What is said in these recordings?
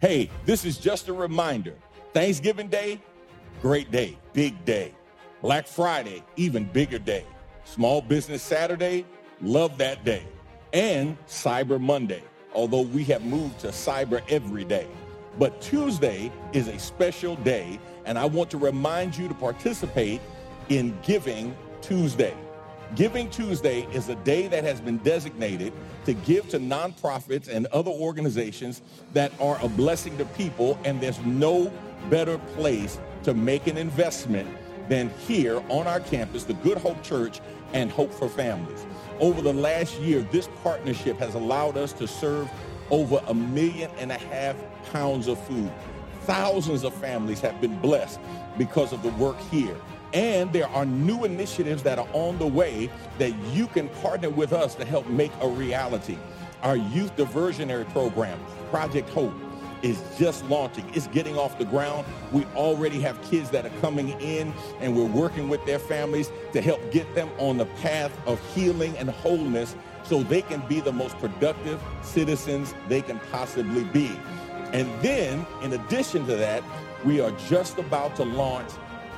Hey, this is just a reminder. Thanksgiving Day, great day, big day. Black Friday, even bigger day. Small Business Saturday, love that day. And Cyber Monday, although we have moved to cyber every day. But Tuesday is a special day, and I want to remind you to participate in Giving Tuesday. Giving Tuesday is a day that has been designated to give to nonprofits and other organizations that are a blessing to people, and there's no better place to make an investment than here on our campus, the Good Hope Church and Hope for Families. Over the last year, this partnership has allowed us to serve over a million and a half pounds of food. Thousands of families have been blessed because of the work here. And there are new initiatives that are on the way that you can partner with us to help make a reality. Our youth diversionary program, Project Hope, is just launching. It's getting off the ground. We already have kids that are coming in and we're working with their families to help get them on the path of healing and wholeness so they can be the most productive citizens they can possibly be. And then, in addition to that, we are just about to launch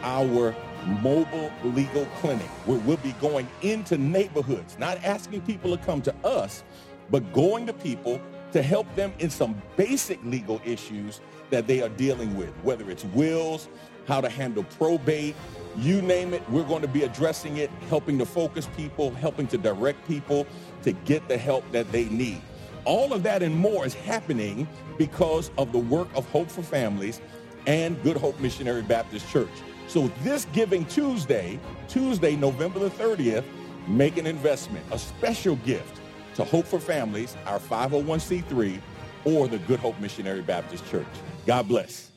our mobile legal clinic where we'll be going into neighborhoods, not asking people to come to us, but going to people to help them in some basic legal issues that they are dealing with, whether it's wills, how to handle probate, you name it, we're going to be addressing it, helping to focus people, helping to direct people to get the help that they need. All of that and more is happening because of the work of Hope for Families and Good Hope Missionary Baptist Church. So this Giving Tuesday, Tuesday, November the 30th, make an investment, a special gift to Hope for Families, our 501c3, or the Good Hope Missionary Baptist Church. God bless.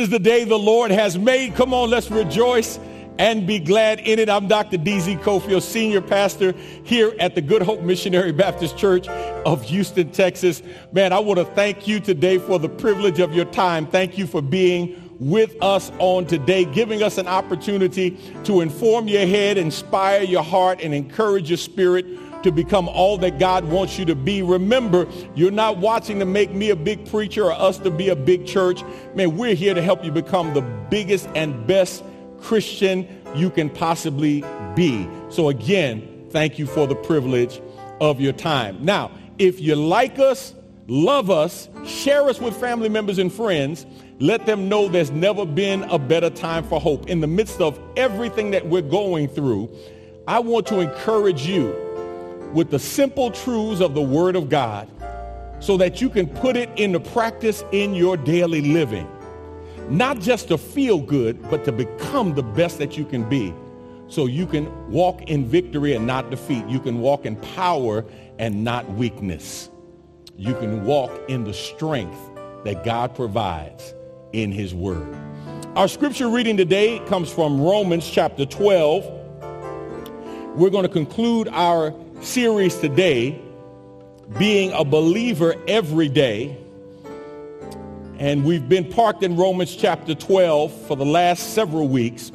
Is the day the Lord has made. Come on, let's rejoice and be glad in it. I'm Dr. D.Z. Cofield, Senior Pastor here at the Good Hope Missionary Baptist Church of Houston, Texas. Man, I want to thank you today for the privilege of your time. Thank you for being with us on today, giving us an opportunity to inform your head, inspire your heart, and encourage your spirit to become all that God wants you to be. Remember, you're not watching to make me a big preacher or us to be a big church. Man, we're here to help you become the biggest and best Christian you can possibly be. So again, thank you for the privilege of your time. Now, if you like us, love us, share us with family members and friends, let them know there's never been a better time for hope. In the midst of everything that we're going through, I want to encourage you with the simple truths of the Word of God so that you can put it into practice in your daily living. Not just to feel good, but to become the best that you can be. So you can walk in victory and not defeat. You can walk in power and not weakness. You can walk in the strength that God provides in his word. Our scripture reading today comes from Romans chapter 12. We're going to conclude our series today, being a believer every day. And we've been parked in Romans chapter 12 for the last several weeks.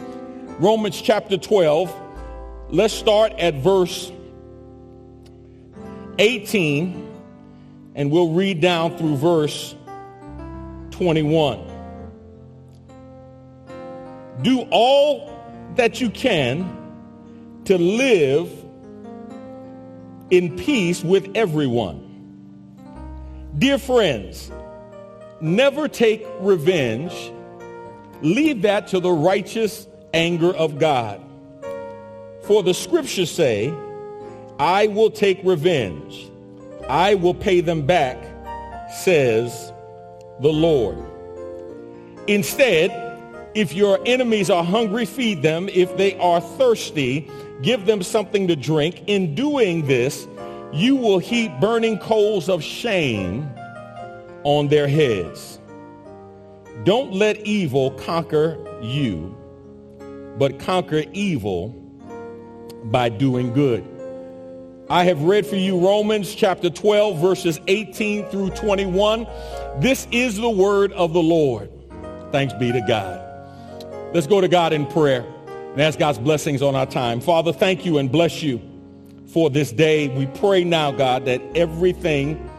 Romans chapter 12, let's start at verse 18, and we'll read down through verse 21. Do all that you can to live in peace with everyone. Dear friends, never take revenge. Leave that to the righteous anger of God. For the scriptures say, I will take revenge. I will pay them back, says the Lord. Instead, if your enemies are hungry, feed them. If they are thirsty, give them something to drink. In doing this, you will heap burning coals of shame on their heads. Don't let evil conquer you, but conquer evil by doing good. I have read for you Romans chapter 12, verses 18 through 21. This is the word of the Lord. Thanks be to God. Let's go to God in prayer and ask God's blessings on our time. Father, thank you and bless you for this day. We pray now, God, that everything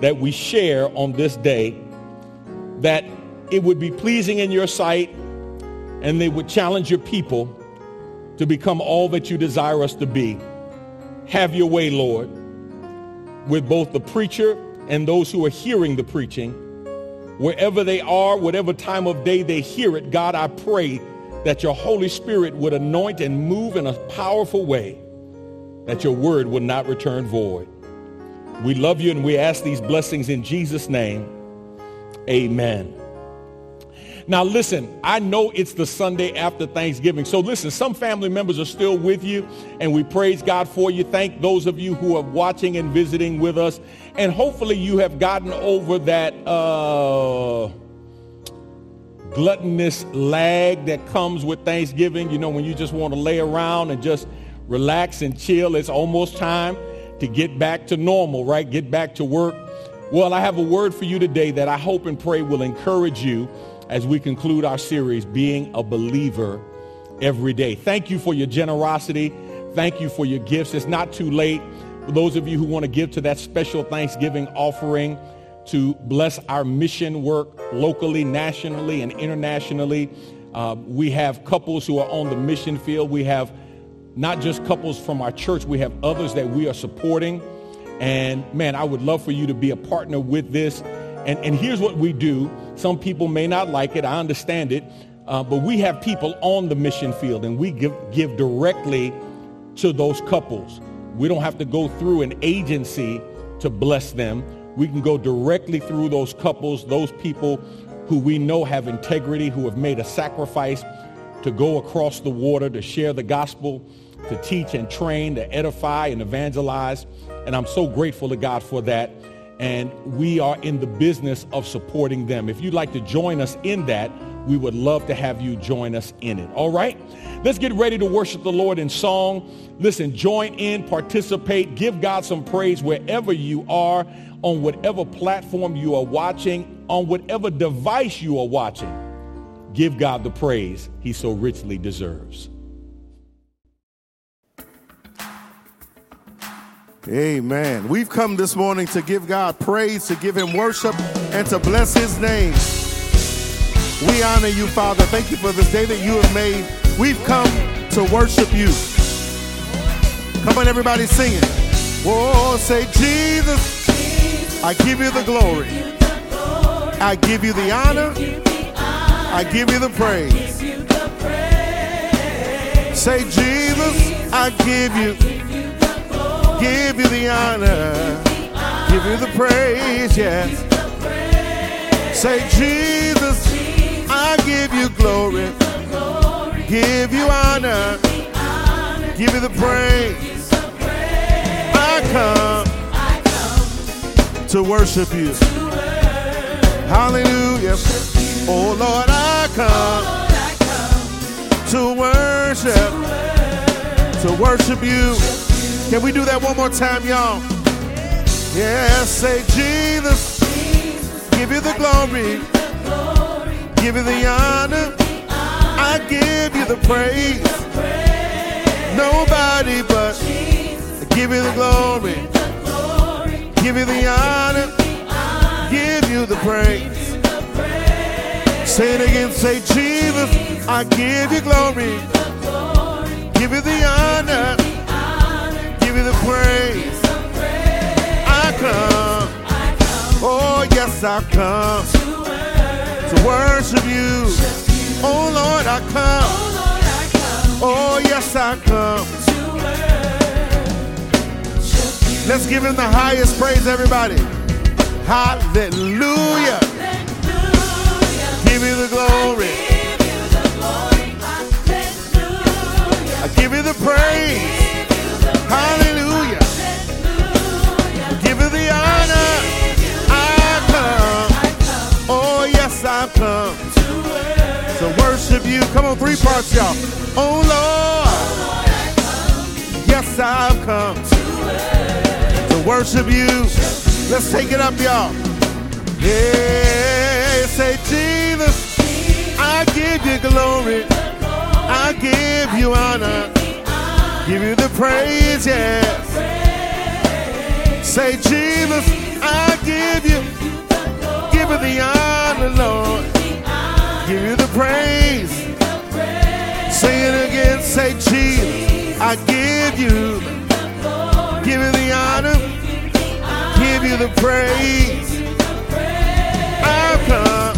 that we share on this day, that it would be pleasing in your sight and they would challenge your people to become all that you desire us to be. Have your way, Lord, with both the preacher and those who are hearing the preaching. Wherever they are, whatever time of day they hear it, God, I pray that your Holy Spirit would anoint and move in a powerful way, that your word would not return void. We love you and we ask these blessings in Jesus' name. Amen. Now, listen, I know it's the Sunday after Thanksgiving. So listen, some family members are still with you, and we praise God for you. Thank those of you who are watching and visiting with us. And hopefully you have gotten over that uh, gluttonous lag that comes with Thanksgiving. You know, when you just want to lay around and just relax and chill, it's almost time to get back to normal, right? Get back to work. Well, I have a word for you today that I hope and pray will encourage you as we conclude our series, Being a Believer Every Day. Thank you for your generosity. Thank you for your gifts. It's not too late. For those of you who want to give to that special Thanksgiving offering to bless our mission work locally, nationally, and internationally, uh, we have couples who are on the mission field. We have not just couples from our church, we have others that we are supporting. And man, I would love for you to be a partner with this. And, and here's what we do. Some people may not like it. I understand it. Uh, but we have people on the mission field and we give, give directly to those couples. We don't have to go through an agency to bless them. We can go directly through those couples, those people who we know have integrity, who have made a sacrifice to go across the water to share the gospel, to teach and train, to edify and evangelize. And I'm so grateful to God for that and we are in the business of supporting them. If you'd like to join us in that, we would love to have you join us in it. All right? Let's get ready to worship the Lord in song. Listen, join in, participate, give God some praise wherever you are, on whatever platform you are watching, on whatever device you are watching. Give God the praise he so richly deserves. Amen. We've come this morning to give God praise, to give him worship, and to bless his name. We honor you, Father. Thank you for this day that you have made. We've come to worship you. Come on, everybody, sing it. Whoa, say, Jesus, I give you the glory. I give you the honor. I give you the praise. Say, Jesus, I give you give you the honor, give you the praise, yes. Say, Jesus, I give you glory, give you honor, give you the praise. I come to worship you. Hallelujah. Oh Lord, I come to worship, to worship you. Can we do that one more time, y'all? Yeah, say Jesus, give you the glory, give you the honor, I give you the praise. Nobody but I give you the glory, give you the honor, give you the praise. Say it again, say, Jesus, I give you glory, give you the honor, give you the praise. I come, oh yes, I come to worship you. Oh Lord, I come, oh yes, I come. Let's give him the highest praise, everybody. Hallelujah. Give you the glory. I give you the praise. Hallelujah. Give you the honor. I've come to worship you. Come on, three parts, y'all. Oh, Lord. Yes, I've come to worship you. Let's take it up, y'all. Yeah, say Jesus, I give you glory. I give you honor. Give you the praise, yes. Say Jesus, I give you, give you the honor, Lord. Give you the praise. Say it again, say Jesus, I give you, give you the honor, give you the praise. I've come,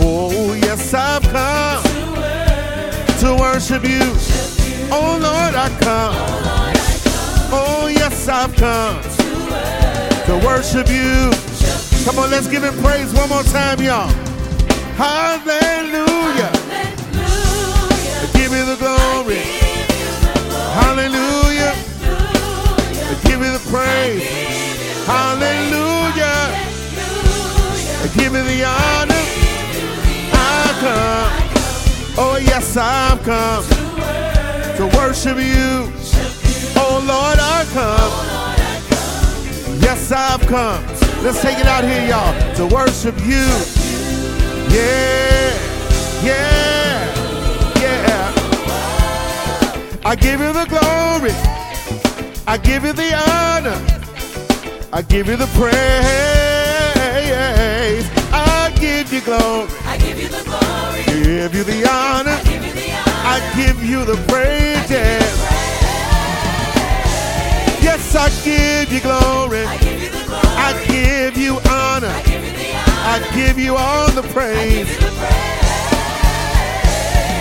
oh yes, I've come to worship you. Oh Lord, I come. Oh yes, I've come to worship you. Come on, let's give him praise one more time, y'all. Hallelujah. Give me the glory. Hallelujah. Give me the praise. Hallelujah. Give me the honor. I come. Oh yes, I've come to worship you. Oh, oh Lord, I come. Yes, I've come. Let's take it out here, y'all, to worship you. Yeah, yeah, yeah. I give you the glory. I give you the honor. I give you the praise. I give you glory. I give you the glory. Give you the honor. Give you the honor. I give you the praise. Yes, I give you. I glory. I give you honor. I give you honor. I give you all the praise. The praise.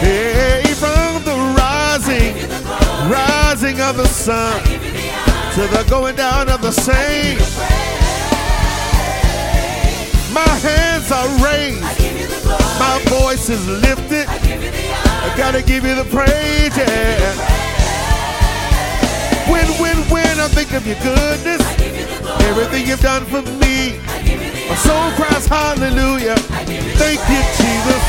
Hey, from the rising, the rising of the sun the to the going down of the same. My hands are raised, Give you the glory. my voice is lifted. Give you the honor. I gotta give you the praise, yeah. When, when, when I think of your goodness, Everything you've done for me, my soul cries hallelujah. Thank you, Jesus.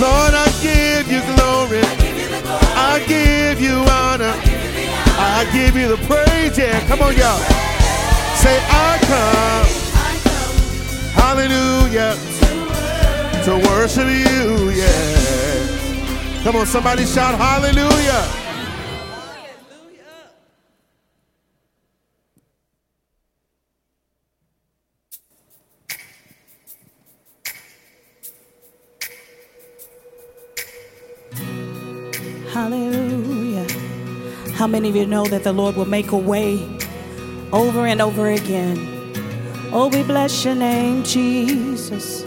Lord, I give you glory. I give you honor. I give you the praise, yeah. Come on, y'all. Say, I come. Hallelujah. To worship you, yeah. Come on, somebody shout. Hallelujah. How many of you know that the Lord will make a way over and over again? Oh, we bless your name, Jesus.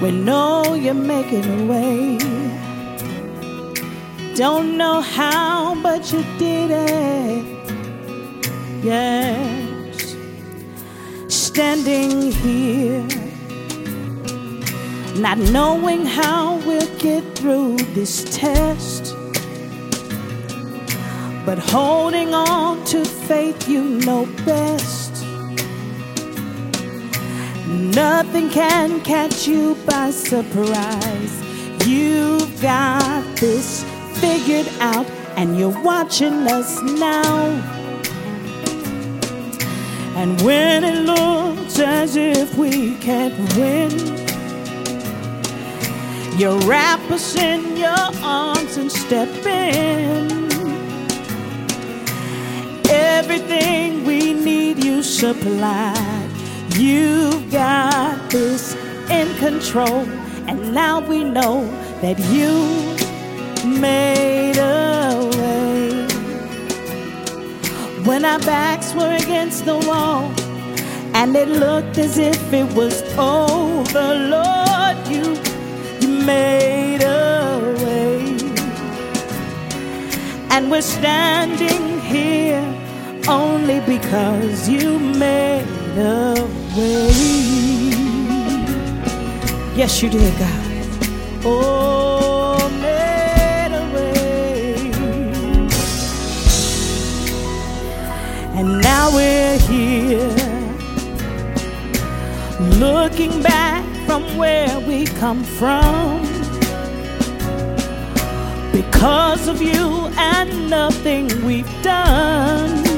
We know you're making a way. Don't know how, but you did it. Yes. Standing here not knowing how we'll get through this test, but holding on to faith you know best. Nothing can catch you by surprise. You've got this figured out, and you're watching us now. And when it looks as if we can't win, you wrap us in your arms and step in. Everything we need, you supplied. You've got this in control, and now we know that you made a way. When our backs were against the wall, and it looked as if it was over, Lord, you, you made a way. And we're standing here only because you made a way. Yes, you did, God. Oh, made a way. And now we're here, looking back from where we come from because of you and nothing we've done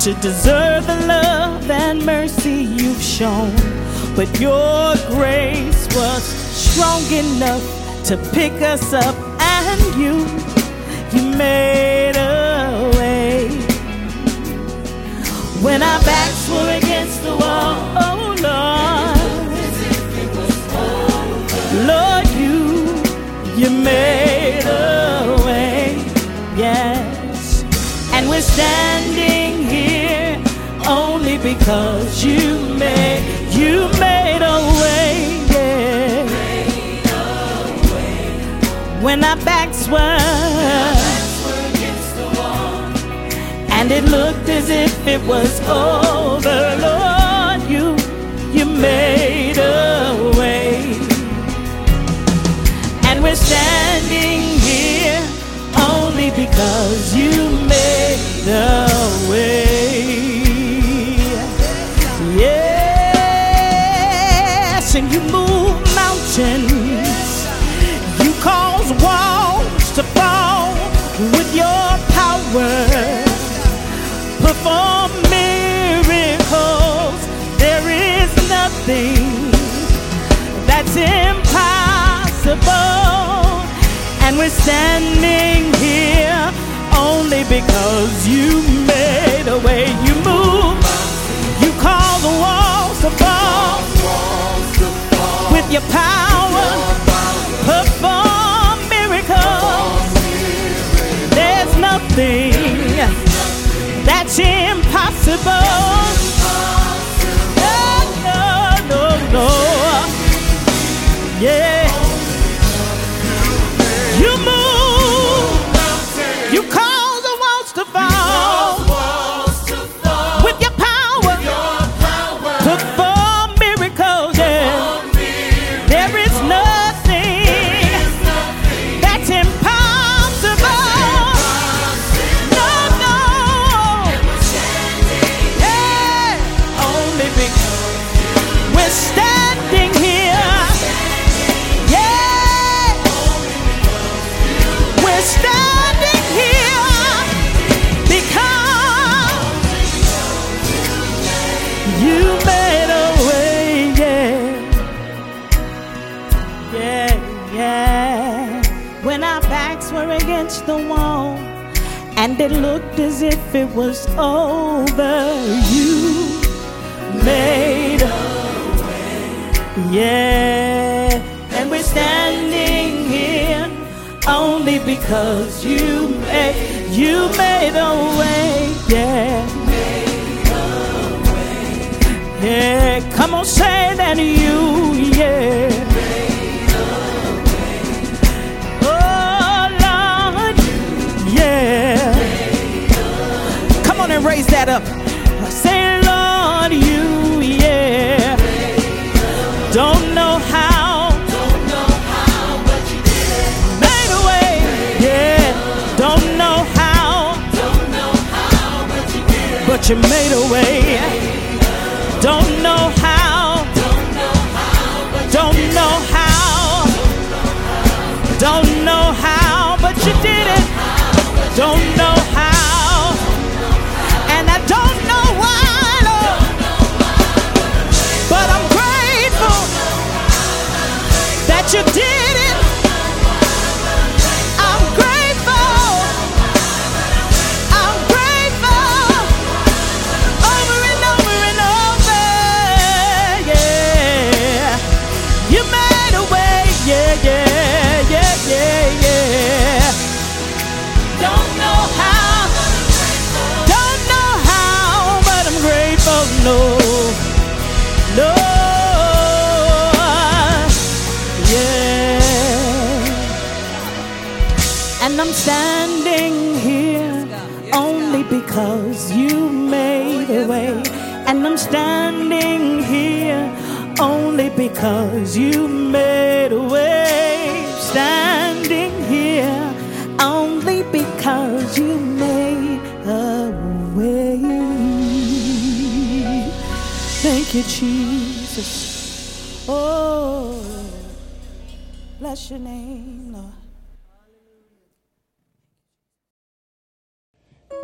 to deserve the love and mercy you've shown. But your grace was strong enough to pick us up, and you, you made a way. When our backs were against the wall, oh Lord, Lord, you, you made a way, yes. And we're standing because you made, you made a way, yeah. When our backs were and it looked as if it was over. Lord, you, you made a way. And we're standing here only because you made a way. You move mountains. You cause walls to fall with your power perform miracles. There is nothing that's impossible. And we're standing here only because you made a way. You move, you call the walls to fall with your power. Perform miracles. There's nothing that's impossible. No, no, no, no. Yeah. You move. Because you made you made a way. Yeah. Yeah, come on, say that you, yeah. Oh Lord, yeah. Come on and raise that up. You made a way. Don't know how. Don't know how. Don't know how, but you did it. Don't know how. And I don't know why, Lord. But I'm grateful that you did it. Because you made a way. And I'm standing here only because you made a way. Standing here only because you made a way. Thank you, Jesus. Oh, bless your name,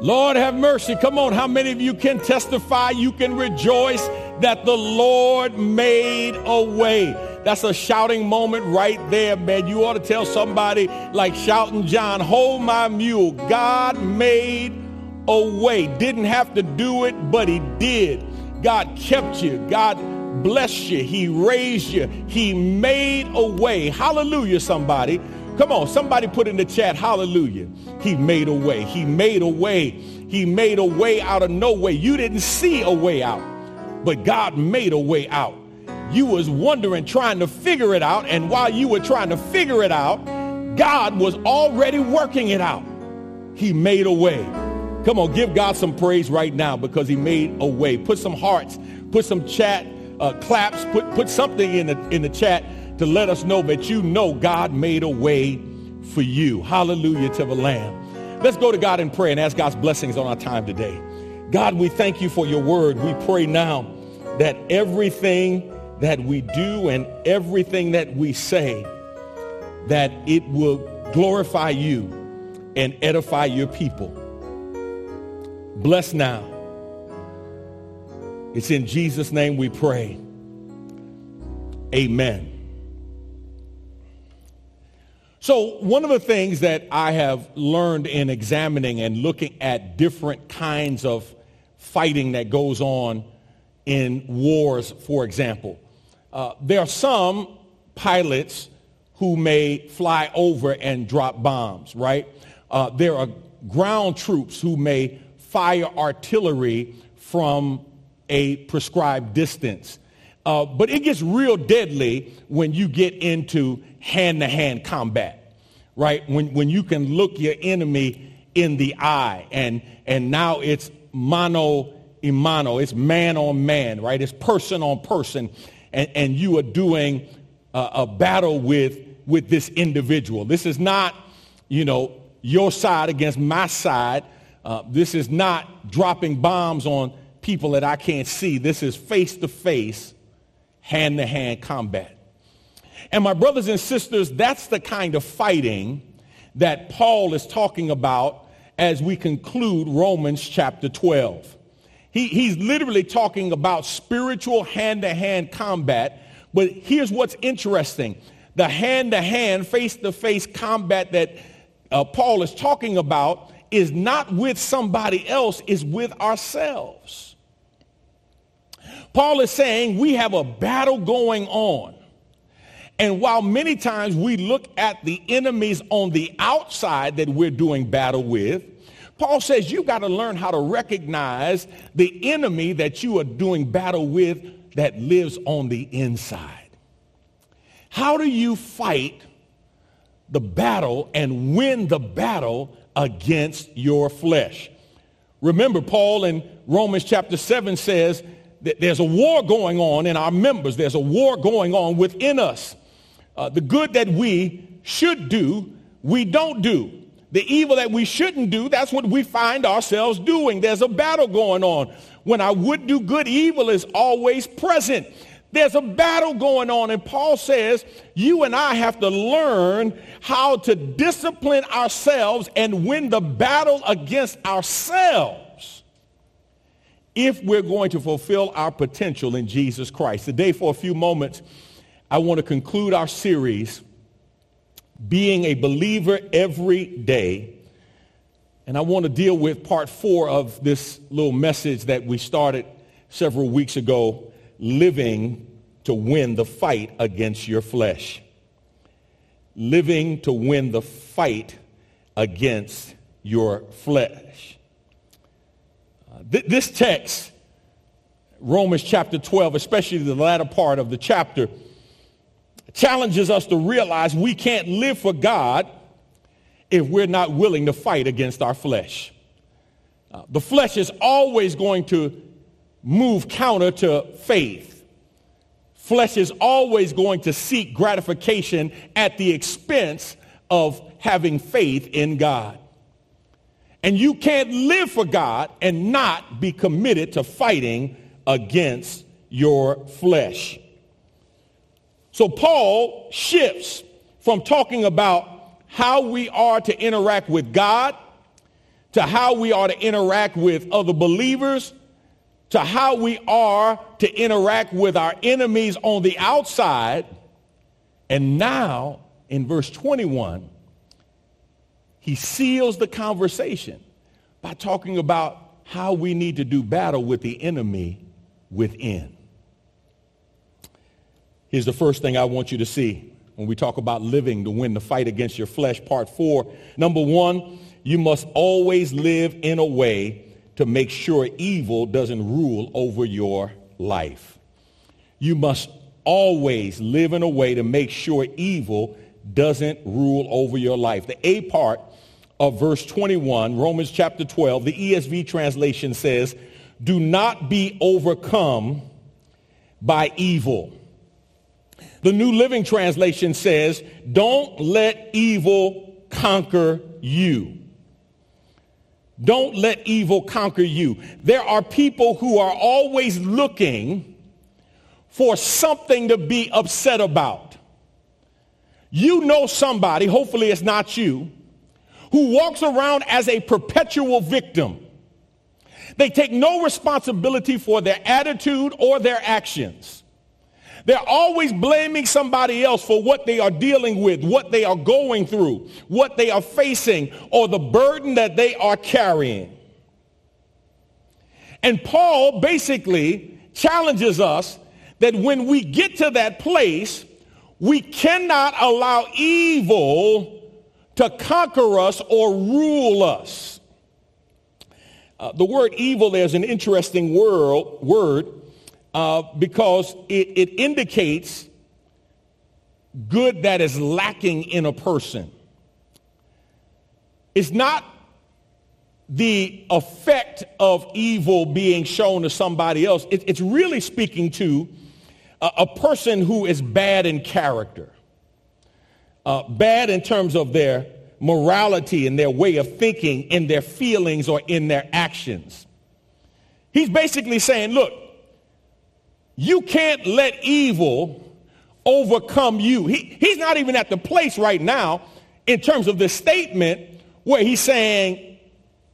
Lord. Have mercy. Come on. How many of you can testify? You can rejoice that the Lord made a way. That's a shouting moment right there, man. You ought to tell somebody like shouting John, hold my mule. God made a way. Didn't have to do it, but he did. God kept you. God blessed you. He raised you. He made a way. Hallelujah, somebody. Come on, somebody put in the chat, hallelujah. He made a way. He made a way. He made a way out of no way. You didn't see a way out, but God made a way out. You was wondering, trying to figure it out, and while you were trying to figure it out, God was already working it out. He made a way. Come on, give God some praise right now because he made a way. Put some hearts, put some chat, uh, claps, put, put something in the, in the chat to let us know that you know God made a way for you. Hallelujah to the Lamb. Let's go to God in prayer and ask God's blessings on our time today. God, we thank you for your word. We pray now that everything that we do and everything that we say, that it will glorify you and edify your people. Bless now. It's in Jesus' name we pray. Amen. So, one of the things that I have learned in examining and looking at different kinds of fighting that goes on in wars, for example, uh, there are some pilots who may fly over and drop bombs, right? Uh, there are ground troops who may fire artillery from a prescribed distance. Uh, but it gets real deadly when you get into hand-to-hand combat, right? When, when you can look your enemy in the eye and, and now it's mano a mano, it's man on man, right? It's person on person and, and you are doing a, a battle with, with this individual. This is not, you know, your side against my side. Uh, this is not dropping bombs on people that I can't see. This is face to face, hand to hand combat. And my brothers and sisters, that's the kind of fighting that Paul is talking about as we conclude Romans chapter 12. He, he's literally talking about spiritual hand to hand combat. But here's what's interesting the hand to hand, face to face combat that uh, Paul is talking about is not with somebody else, is with ourselves. Paul is saying we have a battle going on. And while many times we look at the enemies on the outside that we're doing battle with, Paul says you've got to learn how to recognize the enemy that you are doing battle with that lives on the inside. How do you fight the battle and win the battle against your flesh? Remember, Paul in Romans chapter 7 says that there's a war going on in our members. There's a war going on within us. Uh, the good that we should do, we don't do. The evil that we shouldn't do, that's what we find ourselves doing. There's a battle going on. When I would do good, evil is always present. There's a battle going on. And Paul says, you and I have to learn how to discipline ourselves and win the battle against ourselves if we're going to fulfill our potential in Jesus Christ. Today, for a few moments, I want to conclude our series being a believer every day. And I want to deal with part four of this little message that we started several weeks ago, living to win the fight against your flesh. Living to win the fight against your flesh. Uh, th- this text, Romans chapter 12, especially the latter part of the chapter, challenges us to realize we can't live for God if we're not willing to fight against our flesh. Uh, the flesh is always going to move counter to faith. Flesh is always going to seek gratification at the expense of having faith in God. And you can't live for God and not be committed to fighting against your flesh. So Paul shifts from talking about how we are to interact with God to how we are to interact with other believers to how we are to interact with our enemies on the outside. And now in verse 21, he seals the conversation by talking about how we need to do battle with the enemy within. Here's the first thing I want you to see when we talk about living to win the fight against your flesh, part four. Number one, you must always live in a way to make sure evil doesn't rule over your life. You must always live in a way to make sure evil doesn't rule over your life. The A part of verse 21, Romans chapter 12, the ESV translation says, do not be overcome by evil. The New Living Translation says, don't let evil conquer you. Don't let evil conquer you. There are people who are always looking for something to be upset about. You know somebody, hopefully it's not you, who walks around as a perpetual victim. They take no responsibility for their attitude or their actions. They're always blaming somebody else for what they are dealing with, what they are going through, what they are facing, or the burden that they are carrying. And Paul basically challenges us that when we get to that place, we cannot allow evil to conquer us or rule us. Uh, the word evil there is an interesting word, word uh, because it, it indicates good that is lacking in a person. It's not the effect of evil being shown to somebody else. It, it's really speaking to a, a, person who is bad in character, uh, bad in terms of their morality and their way of thinking, in their feelings or in their actions. He's basically saying, look, you can't let evil overcome you. He, he's not even at the place right now in terms of the statement where he's saying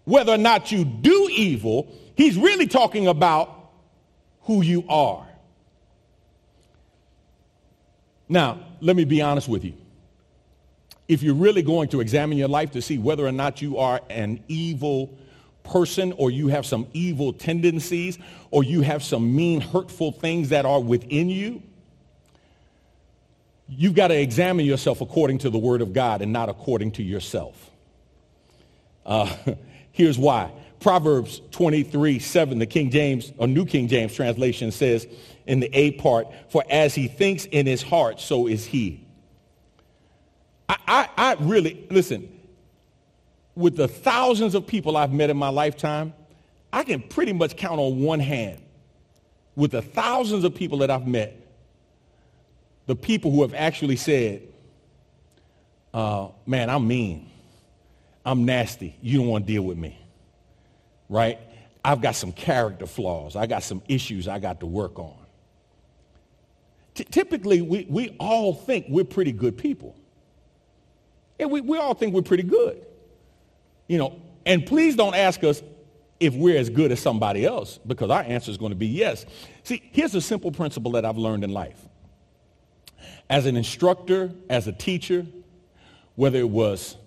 whether or not you do evil. He's really talking about who you are. Now, let me be honest with you. If you're really going to examine your life to see whether or not you are an evil person or you have some evil tendencies or you have some mean, hurtful things that are within you, you've got to examine yourself according to the Word of God and not according to yourself. Uh, here's why. Proverbs 23, 7, the King James, or New King James translation says in the A part, for as he thinks in his heart, so is he. I, I, I really, listen, with the thousands of people I've met in my lifetime, I can pretty much count on one hand. With the thousands of people that I've met, the people who have actually said, uh, man, I'm mean. I'm nasty. You don't want to deal with me. Right? I've got some character flaws. I got some issues I got to work on. T- typically, we, we all think we're pretty good people. And we, we all think we're pretty good. You know, and please don't ask us if we're as good as somebody else because our answer is going to be yes. See, here's a simple principle that I've learned in life. As an instructor, as a teacher, whether it was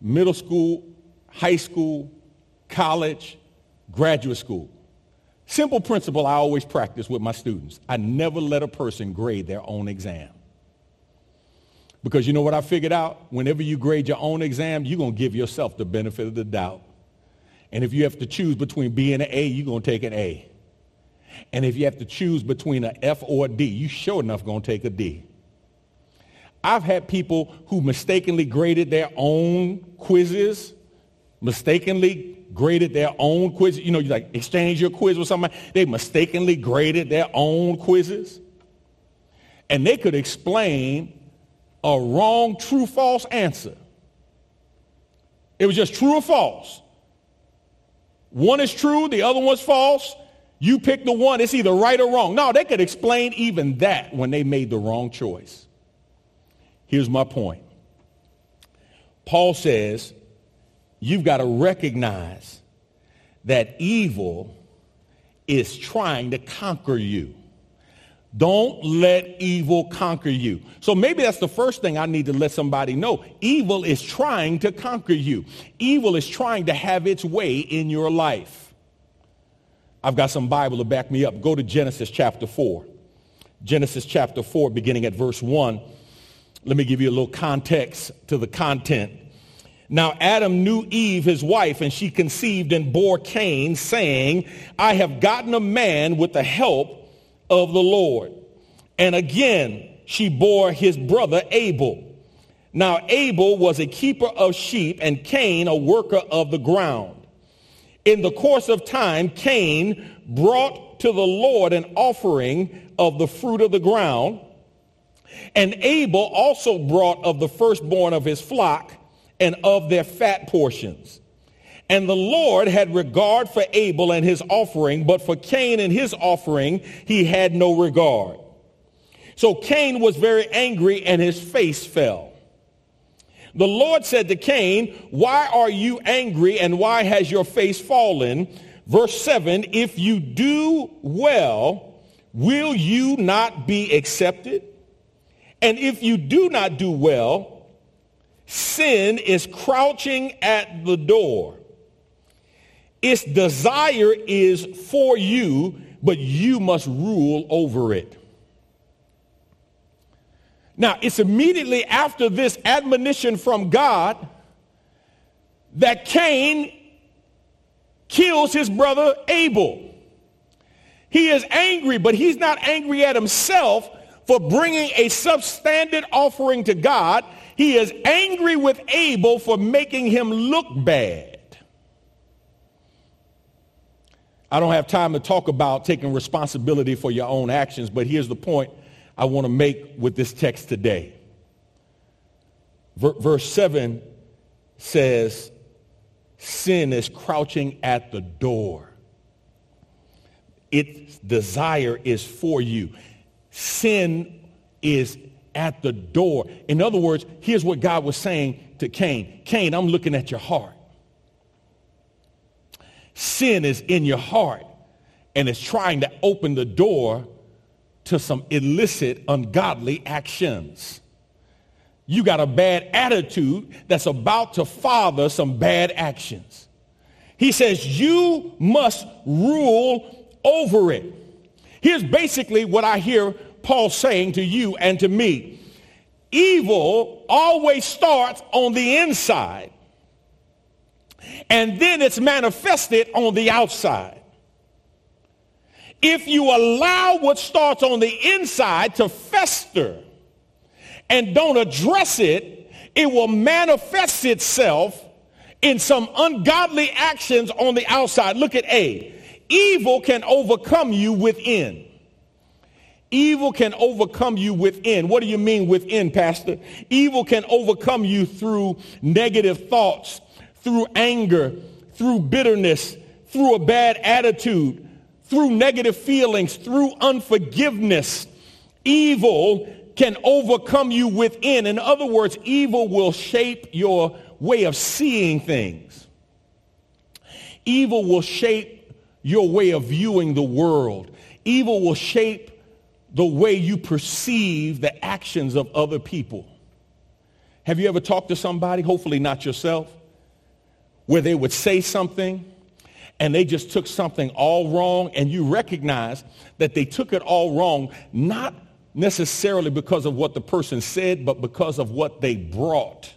middle school, high school, college, graduate school, simple principle I always practice with my students. I never let a person grade their own exam. Because you know what I figured out? Whenever you grade your own exam, you're going to give yourself the benefit of the doubt. And if you have to choose between B and an A, you're going to take an A. And if you have to choose between an F or a D, you sure enough going to take a D. I've had people who mistakenly graded their own quizzes, mistakenly graded their own quizzes. You know, you like exchange your quiz with somebody. They mistakenly graded their own quizzes. And they could explain a wrong, true, false answer. It was just true or false. One is true, the other one's false. You pick the one, it's either right or wrong. No, they could explain even that when they made the wrong choice. Here's my point. Paul says you've got to recognize that evil is trying to conquer you. Don't let evil conquer you. So maybe that's the first thing I need to let somebody know. Evil is trying to conquer you. Evil is trying to have its way in your life. I've got some Bible to back me up. Go to Genesis chapter 4. Genesis chapter 4, beginning at verse 1. Let me give you a little context to the content. Now Adam knew Eve, his wife, and she conceived and bore Cain, saying, I have gotten a man with the help of the Lord. And again, she bore his brother Abel. Now Abel was a keeper of sheep and Cain a worker of the ground. In the course of time, Cain brought to the Lord an offering of the fruit of the ground. And Abel also brought of the firstborn of his flock and of their fat portions. And the Lord had regard for Abel and his offering, but for Cain and his offering he had no regard. So Cain was very angry and his face fell. The Lord said to Cain, why are you angry and why has your face fallen? Verse 7, if you do well, will you not be accepted? And if you do not do well, sin is crouching at the door. Its desire is for you, but you must rule over it. Now, it's immediately after this admonition from God that Cain kills his brother Abel. He is angry, but he's not angry at himself for bringing a substandard offering to God. He is angry with Abel for making him look bad. I don't have time to talk about taking responsibility for your own actions, but here's the point I want to make with this text today. Verse 7 says, Sin is crouching at the door. Its desire is for you. Sin is at the door. In other words, here's what God was saying to Cain Cain, I'm looking at your heart. Sin is in your heart and it's trying to open the door to some illicit, ungodly actions. You got a bad attitude that's about to father some bad actions. He says, you must rule over it. Here's basically what I hear Paul saying to you and to me. Evil always starts on the inside and then it's manifested on the outside. If you allow what starts on the inside to fester and don't address it, it will manifest itself in some ungodly actions on the outside. Look at A. Evil can overcome you within. Evil can overcome you within. What do you mean within, Pastor? Evil can overcome you through negative thoughts, through anger, through bitterness, through a bad attitude, through negative feelings, through unforgiveness. Evil can overcome you within. In other words, evil will shape your way of seeing things. Evil will shape your way of viewing the world. Evil will shape the way you perceive the actions of other people. Have you ever talked to somebody, hopefully not yourself, where they would say something and they just took something all wrong and you recognize that they took it all wrong, not necessarily because of what the person said, but because of what they brought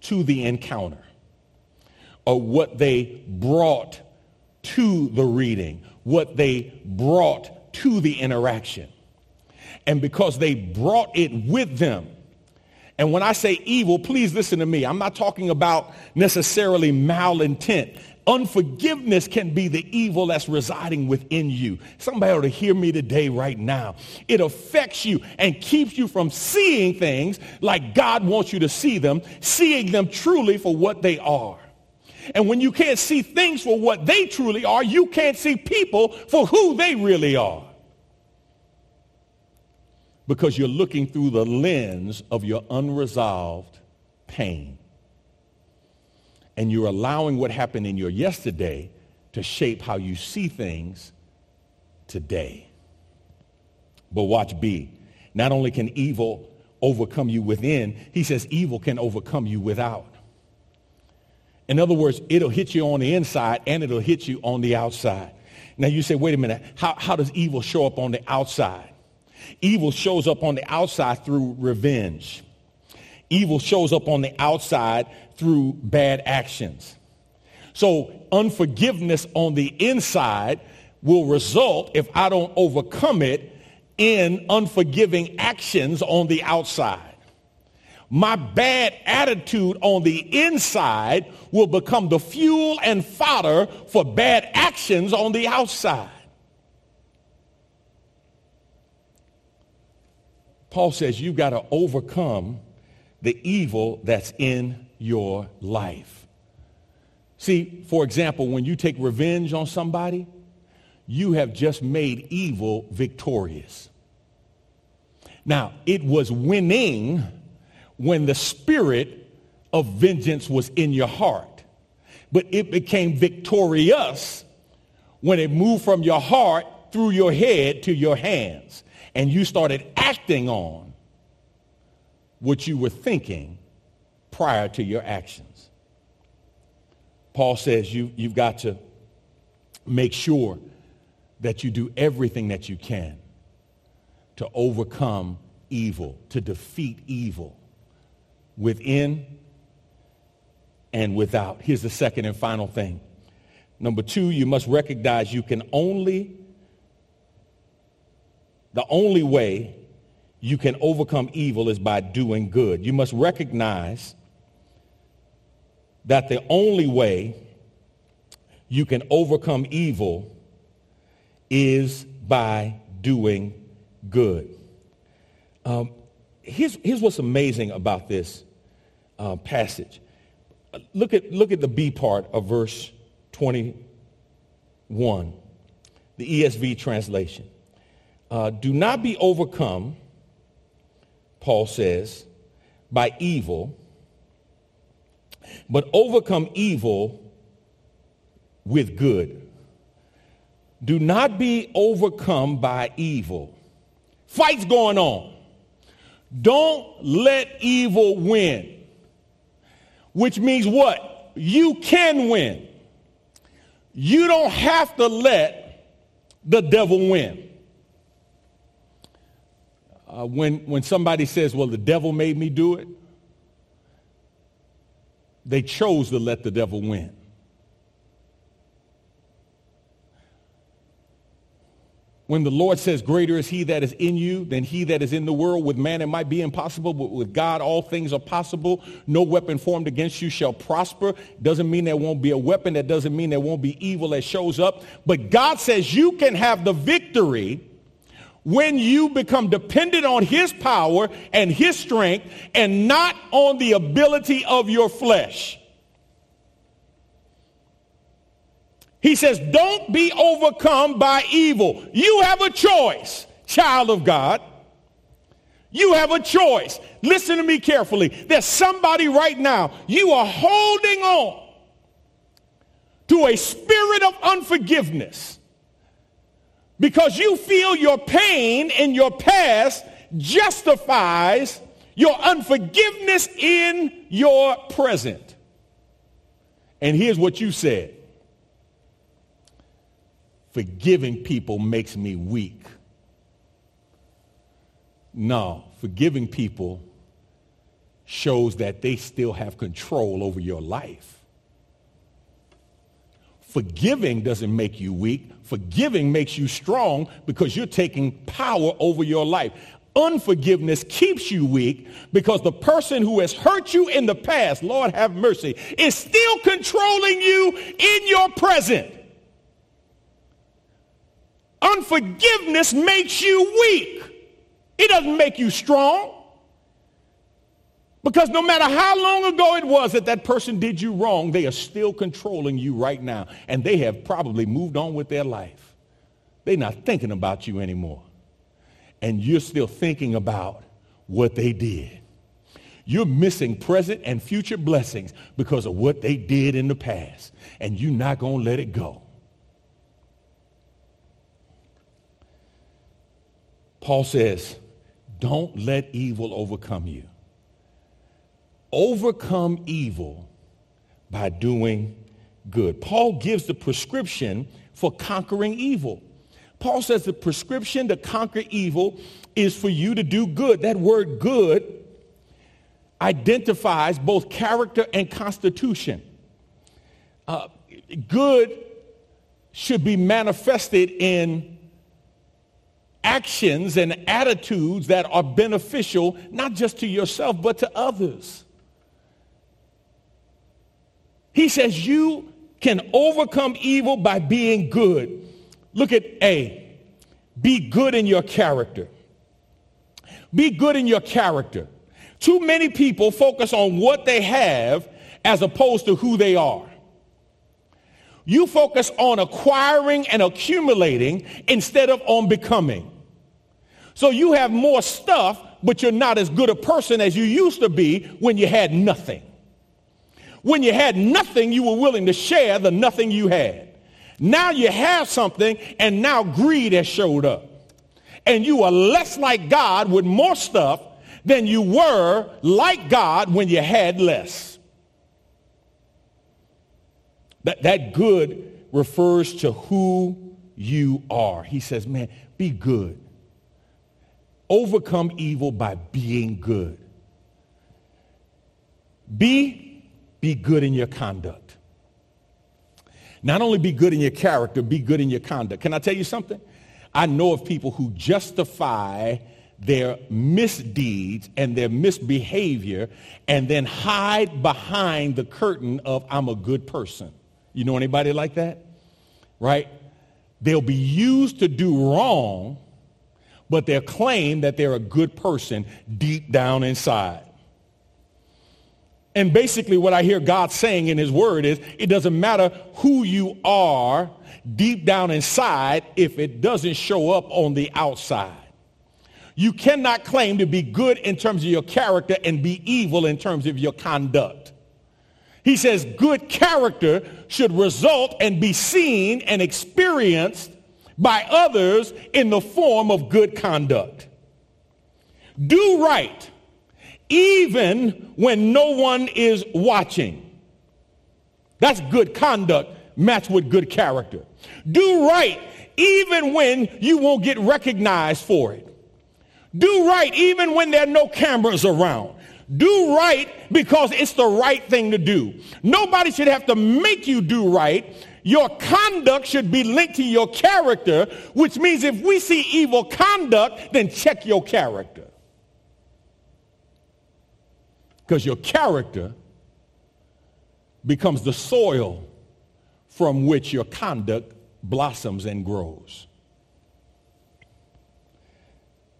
to the encounter or what they brought to the reading, what they brought to the interaction. And because they brought it with them, And when I say evil, please listen to me. I'm not talking about necessarily malintent. Unforgiveness can be the evil that's residing within you. Somebody ought to hear me today, right now. It affects you and keeps you from seeing things like God wants you to see them, seeing them truly for what they are. And when you can't see things for what they truly are, you can't see people for who they really are. Because you're looking through the lens of your unresolved pain. And you're allowing what happened in your yesterday to shape how you see things today. But watch B. Not only can evil overcome you within, he says evil can overcome you without. In other words, it'll hit you on the inside and it'll hit you on the outside. Now you say, wait a minute, how, how does evil show up on the outside? Evil shows up on the outside through revenge. Evil shows up on the outside through bad actions. So unforgiveness on the inside will result, if I don't overcome it, in unforgiving actions on the outside. My bad attitude on the inside will become the fuel and fodder for bad actions on the outside. Paul says you've got to overcome the evil that's in your life. See, for example, when you take revenge on somebody, you have just made evil victorious. Now, it was winning when the spirit of vengeance was in your heart, but it became victorious when it moved from your heart through your head to your hands and you started acting on what you were thinking prior to your actions. Paul says you, you've got to make sure that you do everything that you can to overcome evil, to defeat evil within and without. Here's the second and final thing. Number two, you must recognize you can only, the only way you can overcome evil is by doing good. You must recognize that the only way you can overcome evil is by doing good. Um, here's, here's what's amazing about this uh, passage. Look at, look at the B part of verse 21, the ESV translation. Uh, do not be overcome, Paul says, by evil, but overcome evil with good. Do not be overcome by evil. Fights going on. Don't let evil win. Which means what? You can win. You don't have to let the devil win. Uh, when, when somebody says, well, the devil made me do it, they chose to let the devil win. When the Lord says, greater is he that is in you than he that is in the world, with man it might be impossible, but with God all things are possible. No weapon formed against you shall prosper. Doesn't mean there won't be a weapon. That doesn't mean there won't be evil that shows up. But God says you can have the victory when you become dependent on his power and his strength and not on the ability of your flesh. He says, don't be overcome by evil. You have a choice, child of God. You have a choice. Listen to me carefully. There's somebody right now, you are holding on to a spirit of unforgiveness because you feel your pain in your past justifies your unforgiveness in your present. And here's what you said forgiving people makes me weak. No, forgiving people shows that they still have control over your life. Forgiving doesn't make you weak. Forgiving makes you strong because you're taking power over your life. Unforgiveness keeps you weak because the person who has hurt you in the past, Lord have mercy, is still controlling you in your present. Unforgiveness makes you weak. It doesn't make you strong. Because no matter how long ago it was that that person did you wrong, they are still controlling you right now. And they have probably moved on with their life. They're not thinking about you anymore. And you're still thinking about what they did. You're missing present and future blessings because of what they did in the past. And you're not going to let it go. Paul says, don't let evil overcome you. Overcome evil by doing good. Paul gives the prescription for conquering evil. Paul says the prescription to conquer evil is for you to do good. That word good identifies both character and constitution. Uh, good should be manifested in actions and attitudes that are beneficial not just to yourself but to others. He says you can overcome evil by being good. Look at A. Be good in your character. Be good in your character. Too many people focus on what they have as opposed to who they are. You focus on acquiring and accumulating instead of on becoming. So you have more stuff, but you're not as good a person as you used to be when you had nothing. When you had nothing, you were willing to share the nothing you had. Now you have something, and now greed has showed up. And you are less like God with more stuff than you were like God when you had less. That, that good refers to who you are. He says, man, be good. Overcome evil by being good. Be, be good in your conduct. Not only be good in your character, be good in your conduct. Can I tell you something? I know of people who justify their misdeeds and their misbehavior and then hide behind the curtain of I'm a good person. You know anybody like that? Right? They'll be used to do wrong, but they'll claim that they're a good person deep down inside. And basically what I hear God saying in his word is it doesn't matter who you are deep down inside if it doesn't show up on the outside. You cannot claim to be good in terms of your character and be evil in terms of your conduct. He says good character should result and be seen and experienced by others in the form of good conduct. Do right even when no one is watching. That's good conduct matched with good character. Do right even when you won't get recognized for it. Do right even when there are no cameras around. Do right because it's the right thing to do. Nobody should have to make you do right. Your conduct should be linked to your character, which means if we see evil conduct, then check your character. Because your character becomes the soil from which your conduct blossoms and grows.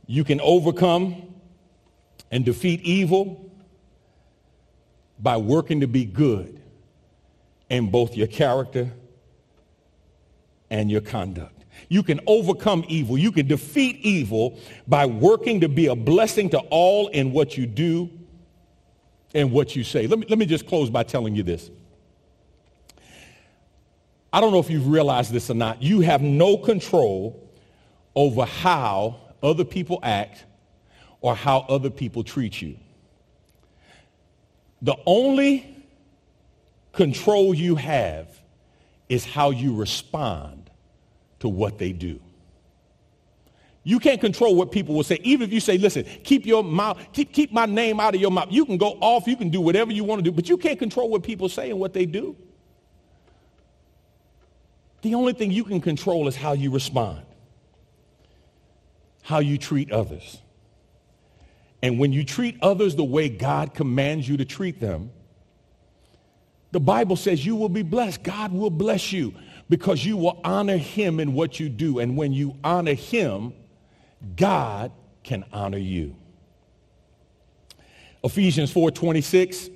You can overcome and defeat evil by working to be good in both your character and your conduct. You can overcome evil. You can defeat evil by working to be a blessing to all in what you do and what you say. Let me, let me just close by telling you this. I don't know if you've realized this or not. You have no control over how other people act or how other people treat you. The only control you have is how you respond to what they do. You can't control what people will say. Even if you say, listen, keep your mouth, keep, keep my name out of your mouth. You can go off, you can do whatever you want to do, but you can't control what people say and what they do. The only thing you can control is how you respond, how you treat others. and when you treat others the way God commands you to treat them, the Bible says you will be blessed. God will bless you because you will honor him in what you do. And when you honor him, God can honor you. Ephesians 4, 26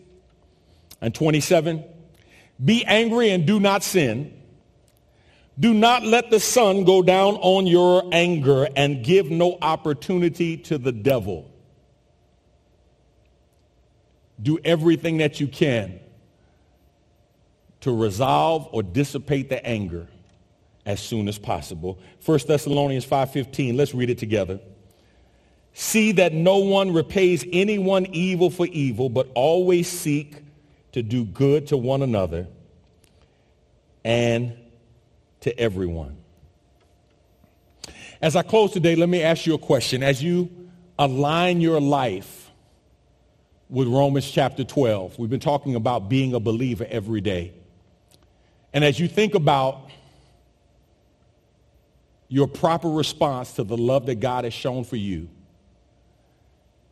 and 27. Be angry and do not sin. Do not let the sun go down on your anger and give no opportunity to the devil. Do everything that you can to resolve or dissipate the anger as soon as possible. 1 Thessalonians 5:15, let's read it together. See that no one repays anyone evil for evil, but always seek to do good to one another and to everyone. As I close today, let me ask you a question. As you align your life with Romans chapter 12, we've been talking about being a believer every day. And as you think about your proper response to the love that God has shown for you,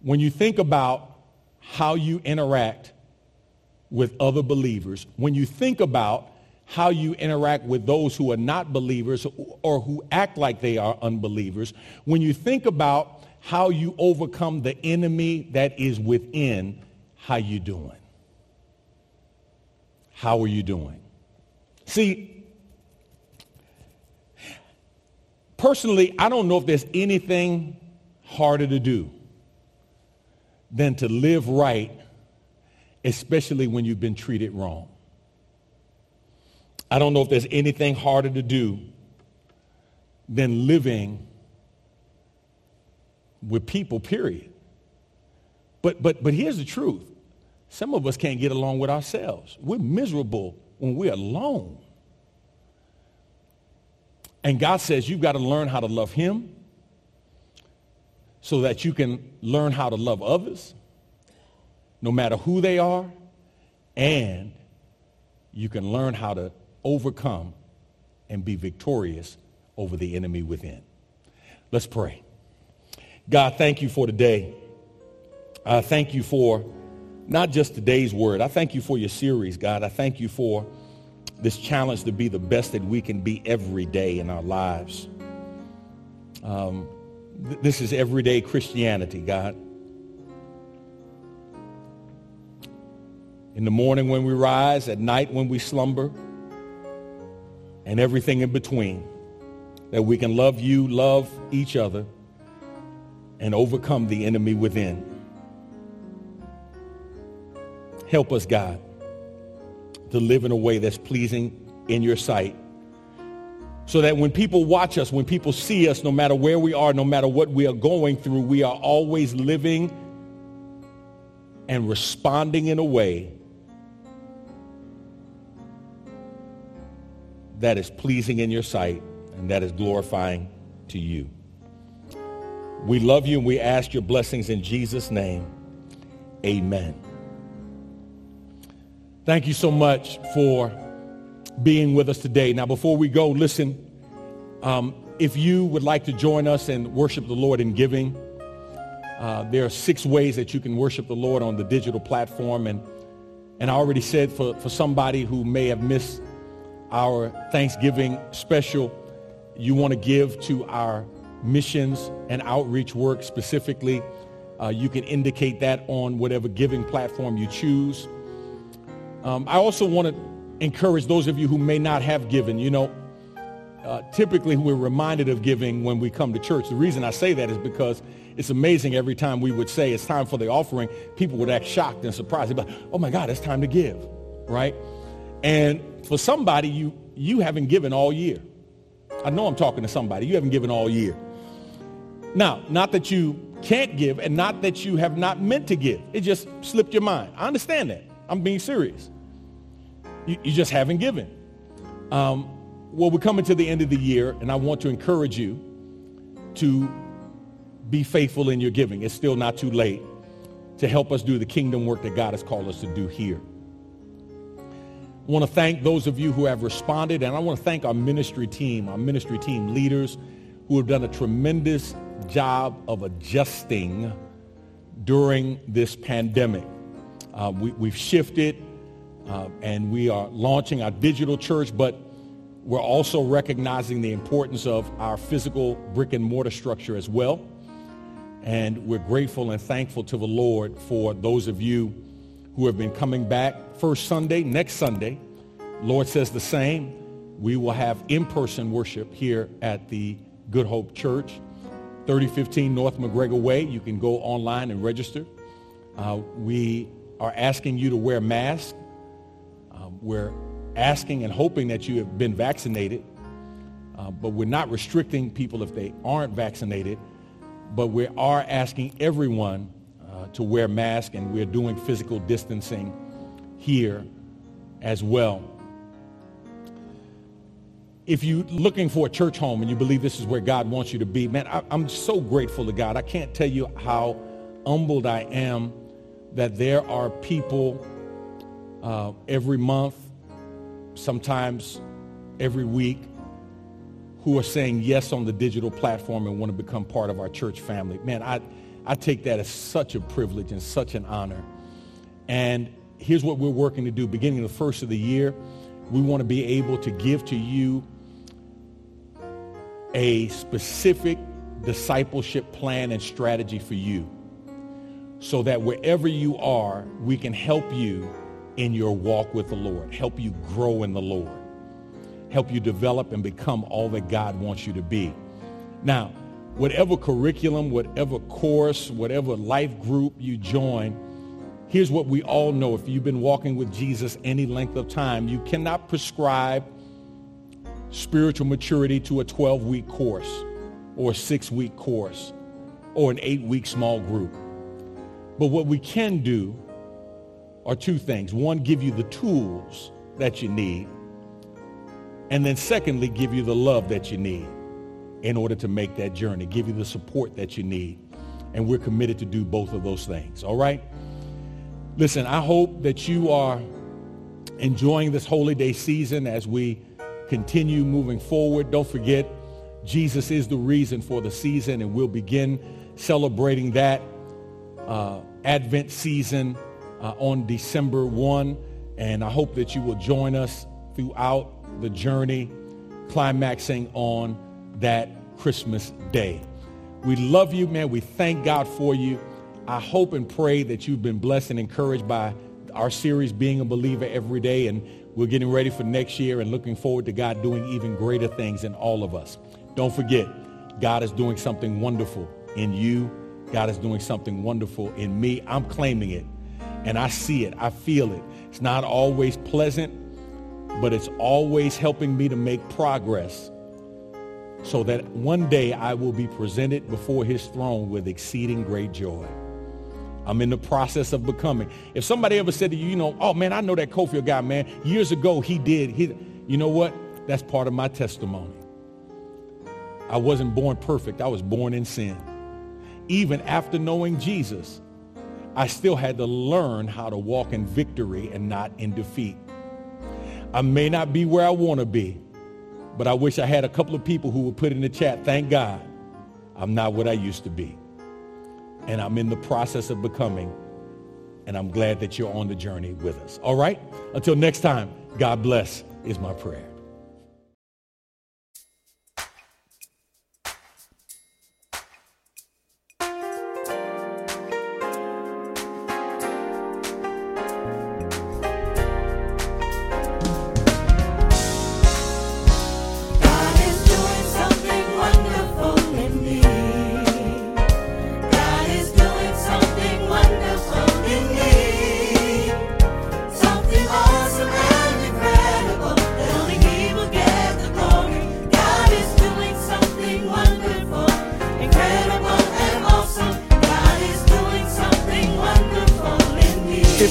when you think about how you interact with other believers, when you think about how you interact with those who are not believers or who act like they are unbelievers, when you think about how you overcome the enemy that is within, how you doing? How are you doing? See, personally, I don't know if there's anything harder to do than to live right, especially when you've been treated wrong. I don't know if there's anything harder to do than living with people, period. But, but, but here's the truth. Some of us can't get along with ourselves. We're miserable when we're alone. And God says you've got to learn how to love him so that you can learn how to love others, no matter who they are, and you can learn how to overcome and be victorious over the enemy within. Let's pray. God, thank you for today. I thank you for not just today's word. I thank you for your series, God. I thank you for this challenge to be the best that we can be every day in our lives. Um, th- this is everyday Christianity, God. In the morning when we rise, at night when we slumber, and everything in between, that we can love you, love each other, and overcome the enemy within. Help us, God, to live in a way that's pleasing in your sight. So that when people watch us, when people see us, no matter where we are, no matter what we are going through, we are always living and responding in a way that is pleasing in your sight and that is glorifying to you. We love you and we ask your blessings in Jesus' name. Amen. Thank you so much for being with us today. Now, before we go, listen, um, if you would like to join us and worship the Lord in giving, uh, there are six ways that you can worship the Lord on the digital platform. And, and I already said for, for somebody who may have missed our Thanksgiving special, you want to give to our missions and outreach work specifically, uh, you can indicate that on whatever giving platform you choose. Um, I also want to encourage those of you who may not have given. You know, uh, typically we're reminded of giving when we come to church. The reason I say that is because it's amazing every time we would say it's time for the offering, people would act shocked and surprised. They'd be like, oh my God, it's time to give, right? And for somebody, you, you haven't given all year. I know I'm talking to somebody. You haven't given all year. Now, not that you can't give and not that you have not meant to give. It just slipped your mind. I understand that. I'm being serious. You, you just haven't given. Um, well, we're coming to the end of the year, and I want to encourage you to be faithful in your giving. It's still not too late to help us do the kingdom work that God has called us to do here. I want to thank those of you who have responded, and I want to thank our ministry team, our ministry team leaders who have done a tremendous job of adjusting during this pandemic. Uh, we, we've shifted uh, and we are launching our digital church, but we're also recognizing the importance of our physical brick and mortar structure as well. And we're grateful and thankful to the Lord for those of you who have been coming back first Sunday, next Sunday. Lord says the same. We will have in-person worship here at the Good Hope Church, 3015 North MacGregor Way. You can go online and register. Uh, we are asking you to wear masks. We're asking and hoping that you have been vaccinated, uh, but we're not restricting people if they aren't vaccinated. But we are asking everyone uh, to wear masks, and we're doing physical distancing here as well. If you're looking for a church home and you believe this is where God wants you to be, man, I, I'm so grateful to God. I can't tell you how humbled I am that there are people uh, every month, sometimes every week, who are saying yes on the digital platform and want to become part of our church family. Man, I, I take that as such a privilege and such an honor. And here's what we're working to do. Beginning the first of the year, we want to be able to give to you a specific discipleship plan and strategy for you so that wherever you are, we can help you in your walk with the Lord, help you grow in the Lord, help you develop and become all that God wants you to be. Now, whatever curriculum, whatever course, whatever life group you join, here's what we all know. If you've been walking with Jesus any length of time, you cannot prescribe spiritual maturity to a 12-week course or a six-week course or an eight-week small group. But what we can do are two things. One, give you the tools that you need. And then secondly, give you the love that you need in order to make that journey, give you the support that you need. And we're committed to do both of those things. All right? Listen, I hope that you are enjoying this holy day season as we continue moving forward. Don't forget, Jesus is the reason for the season, and we'll begin celebrating that uh, Advent season uh, on December 1. And I hope that you will join us throughout the journey, climaxing on that Christmas day. We love you, man. We thank God for you. I hope and pray that you've been blessed and encouraged by our series, Being a Believer Every Day. And we're getting ready for next year and looking forward to God doing even greater things in all of us. Don't forget, God is doing something wonderful in you. God is doing something wonderful in me. I'm claiming it and I see it. I feel it. It's not always pleasant, but it's always helping me to make progress so that one day I will be presented before his throne with exceeding great joy. I'm in the process of becoming. If somebody ever said to you, you know, oh man, I know that Cofield guy, man. Years ago, he did. He, you know what? That's part of my testimony. I wasn't born perfect. I was born in sin. Even after knowing Jesus, I still had to learn how to walk in victory and not in defeat. I may not be where I want to be, but I wish I had a couple of people who would put in the chat, thank God, I'm not what I used to be. And I'm in the process of becoming, and I'm glad that you're on the journey with us. All right? Until next time, God bless is my prayer.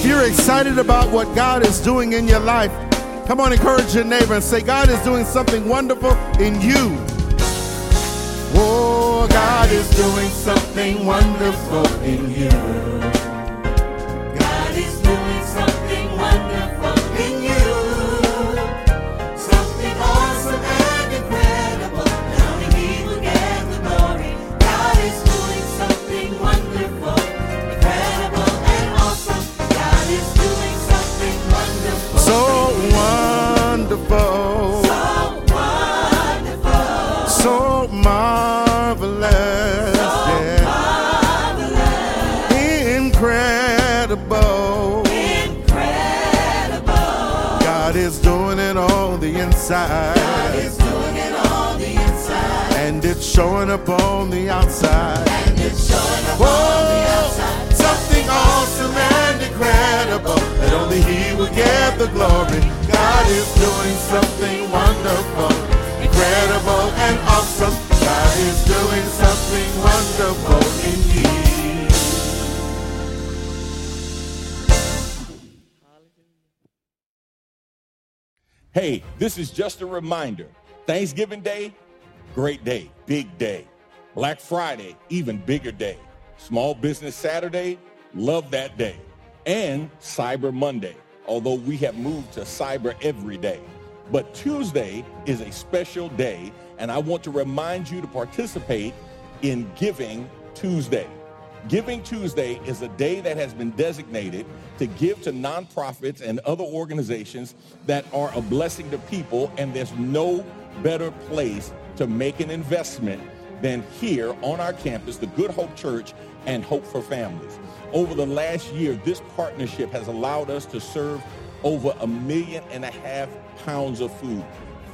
If you're excited about what God is doing in your life, come on, encourage your neighbor and say, God is doing something wonderful in you. Oh, God is doing something wonderful in you. God is doing something wonderful in you. Inside. God is doing it on the inside. And it's showing up on the outside. And it's showing up on the outside. Something awesome and incredible that only He will get the glory. God is doing something wonderful, incredible and awesome. God is doing something wonderful Hey, this is just a reminder. Thanksgiving Day, great day, big day. Black Friday, even bigger day. Small Business Saturday, love that day. And Cyber Monday, although we have moved to cyber every day. But Tuesday is a special day, and I want to remind you to participate in Giving Tuesday. Giving Tuesday is a day that has been designated to give to nonprofits and other organizations that are a blessing to people, and there's no better place to make an investment than here on our campus, the Good Hope Church and Hope for Families. Over the last year, this partnership has allowed us to serve over a million and a half pounds of food.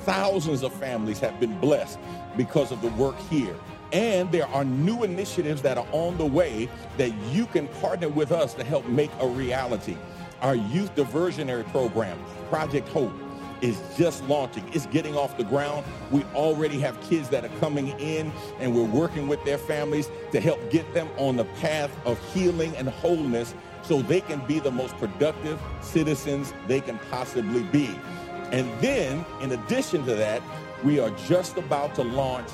Thousands of families have been blessed because of the work here. And there are new initiatives that are on the way that you can partner with us to help make a reality. Our youth diversionary program, Project Hope, is just launching. It's getting off the ground. We already have kids that are coming in and we're working with their families to help get them on the path of healing and wholeness so they can be the most productive citizens they can possibly be. And then, in addition to that, we are just about to launch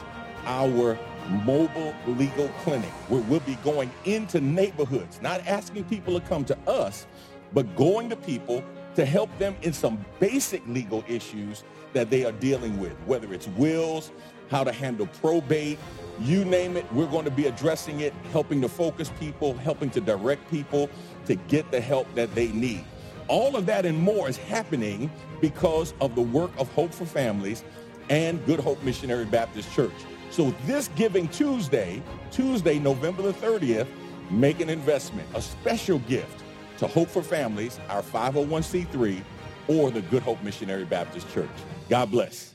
our mobile legal clinic where we'll be going into neighborhoods, not asking people to come to us, but going to people to help them in some basic legal issues that they are dealing with, whether it's wills, how to handle probate, you name it, we're going to be addressing it, helping to focus people, helping to direct people to get the help that they need. All of that and more is happening because of the work of Hope for Families and Good Hope Missionary Baptist Church. So this Giving Tuesday, Tuesday, November the 30th, make an investment, a special gift to Hope for Families, our 501c3, or the Good Hope Missionary Baptist Church. God bless.